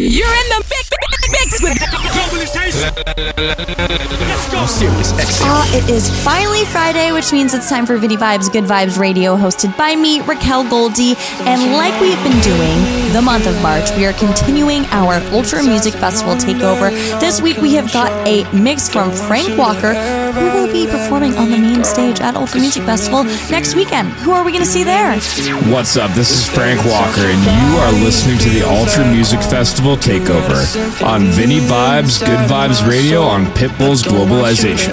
You're in the mix, mix with I'm serious. Exit. Uh, it is finally Friday, which means it's time for Vinny Vibes Good Vibes Radio, hosted by me, Raquel Goldie. And like we've been doing the month of March, we are continuing our Ultra Music Festival takeover. This week we have got a mix from Frank Walker, who will be performing on the main stage at Ultra Music Festival next weekend. Who are we going to see there? What's up? This is Frank Walker, and you are listening to the Ultra Music Festival Takeover on Vinny Vibes, Good Vibes Radio on Pitbull's Globalization.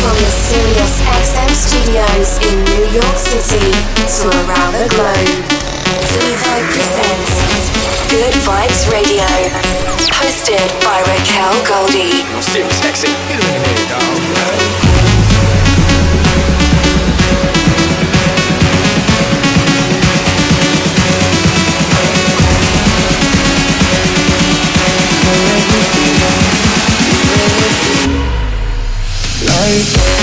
From the Sirius XM studios in New York City to around the globe, Devo presents Good Vibes Radio, hosted by Raquel Goldie. I'm serious. Exit. Get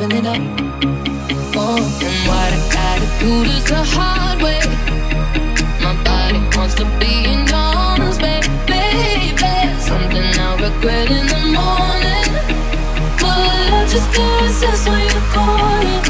loving it up? Oh, and what I gotta do this the hard way. My body wants to be in yours, baby, baby. Something I'll regret in the morning. But love just can't resist when you call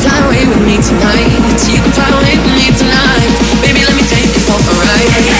Fly away with me tonight. You can fly away with me tonight. Baby, let me take you for a ride.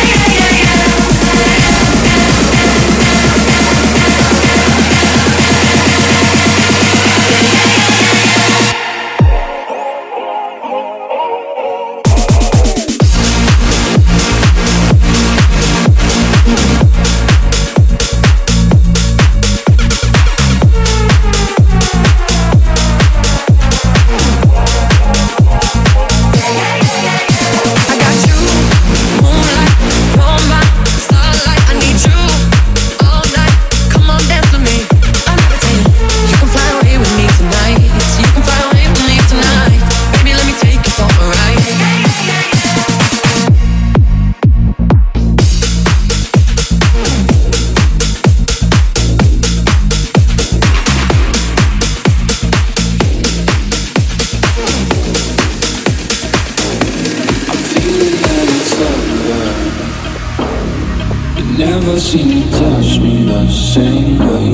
To touch me the same way.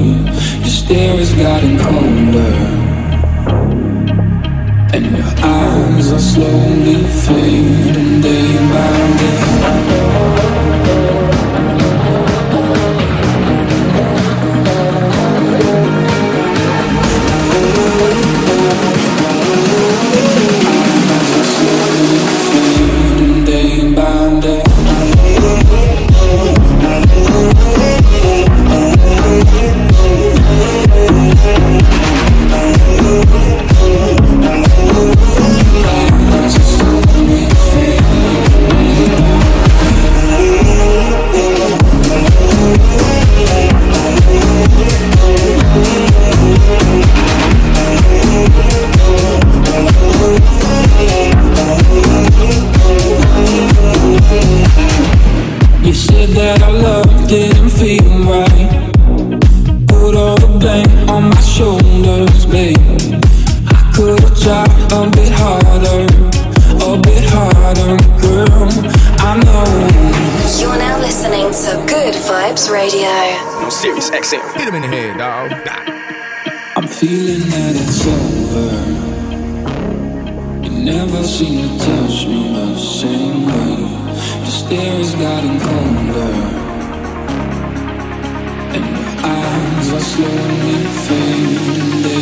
Your stare has gotten colder. And your eyes are slowly fading day by day. Sirius XM. Hit him in the head, dog. I'm feeling that it's over. You never seem to touch me the same way. The stare has gotten colder. And your eyes are slowly fading.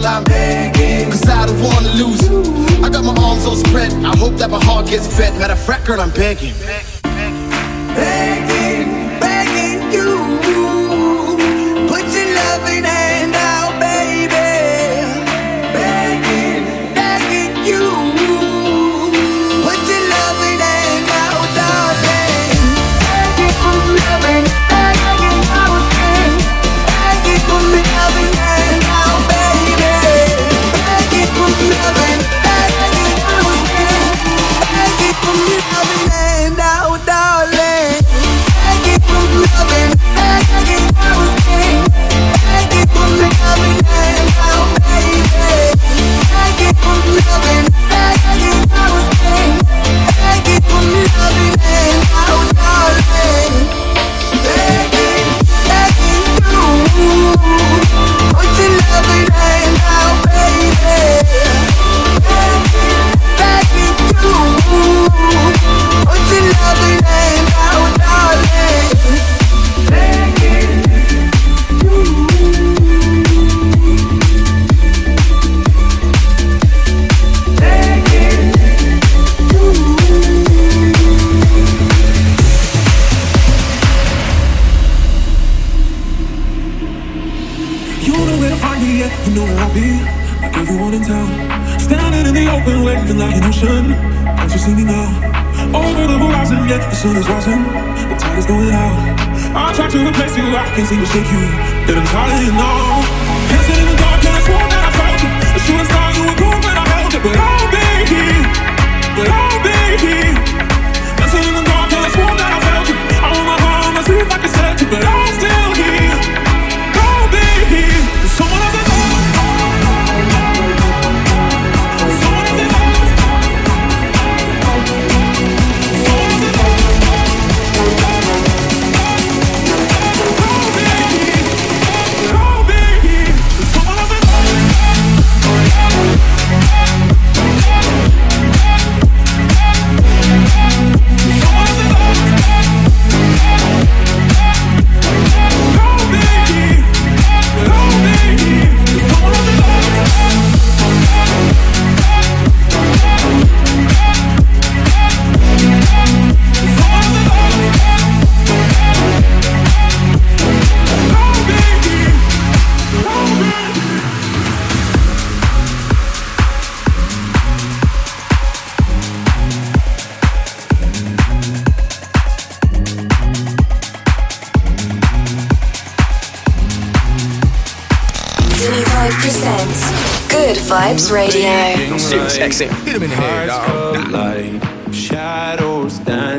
all I'm begging. Cause I don't wanna lose. I got my arms all spread. I hope that my heart gets fed. Matter of fact, girl, I'm begging.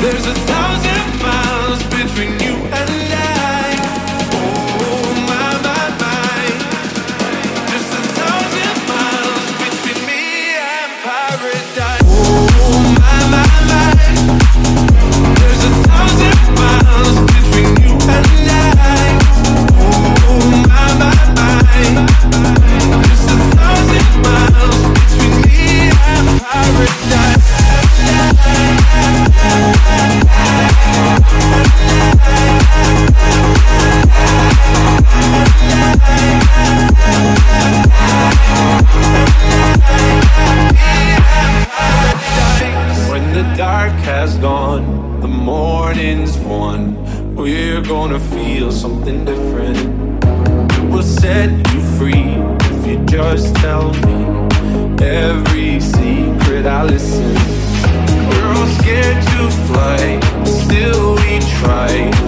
There's a thousand miles between you gonna feel something different. It will set you free if you just tell me every secret I listen. We're all scared to fly, still we try.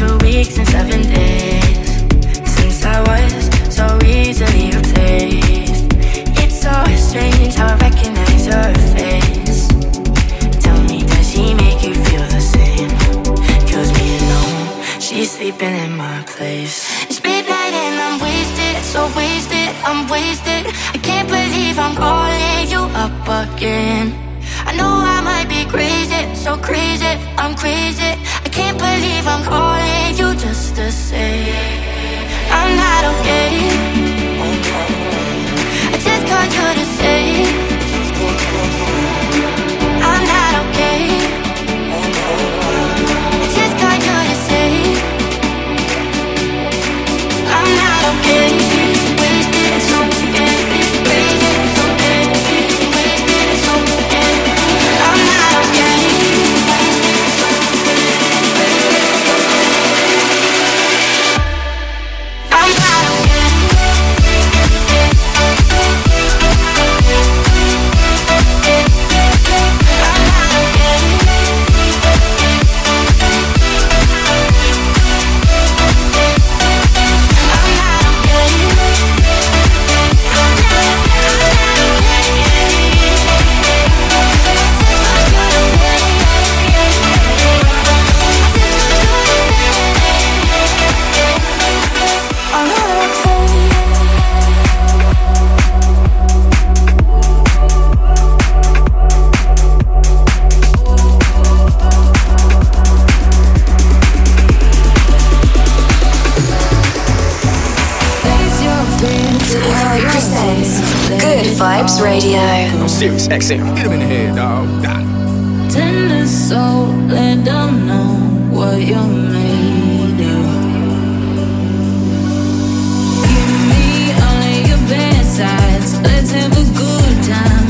Two weeks, and seven days since I was so easily replaced. It's so strange how I recognize her face. Tell me, does she make you feel the same? Kills me know she's sleeping in my place. It's midnight and I'm wasted, so wasted, I'm wasted. I can't believe I'm calling you up again. I know I might be crazy, so crazy, I'm crazy. Can't believe I'm calling you just to say I'm not okay. I just called you to say I'm not okay. I just called you to say I'm not okay. Vibes Radio. Sirius XM. Hit him in the head, dog. Got. Tender soul, let them know what you're made of. Give me all of your bad sides. Let's have a good time.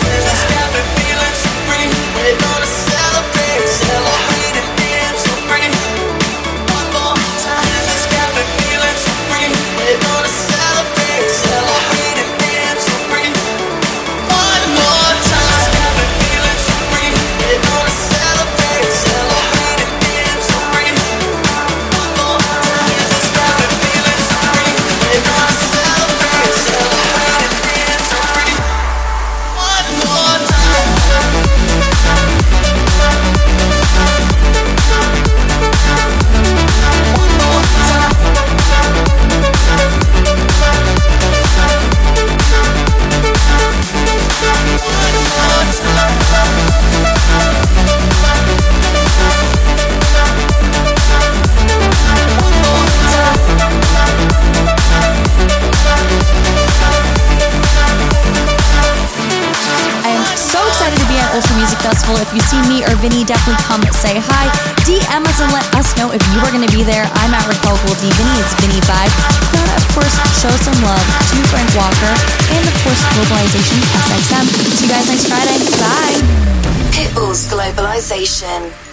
If you see me or Vinny, definitely come say hi. DM us and let us know if you are going to be there. I'm at Raquel Goldie. Vinny is Vinny Five. And of course, show some love to Frank Walker and, of course, Globalization SXM. See you guys next Friday. Bye. Pitbull's Globalization.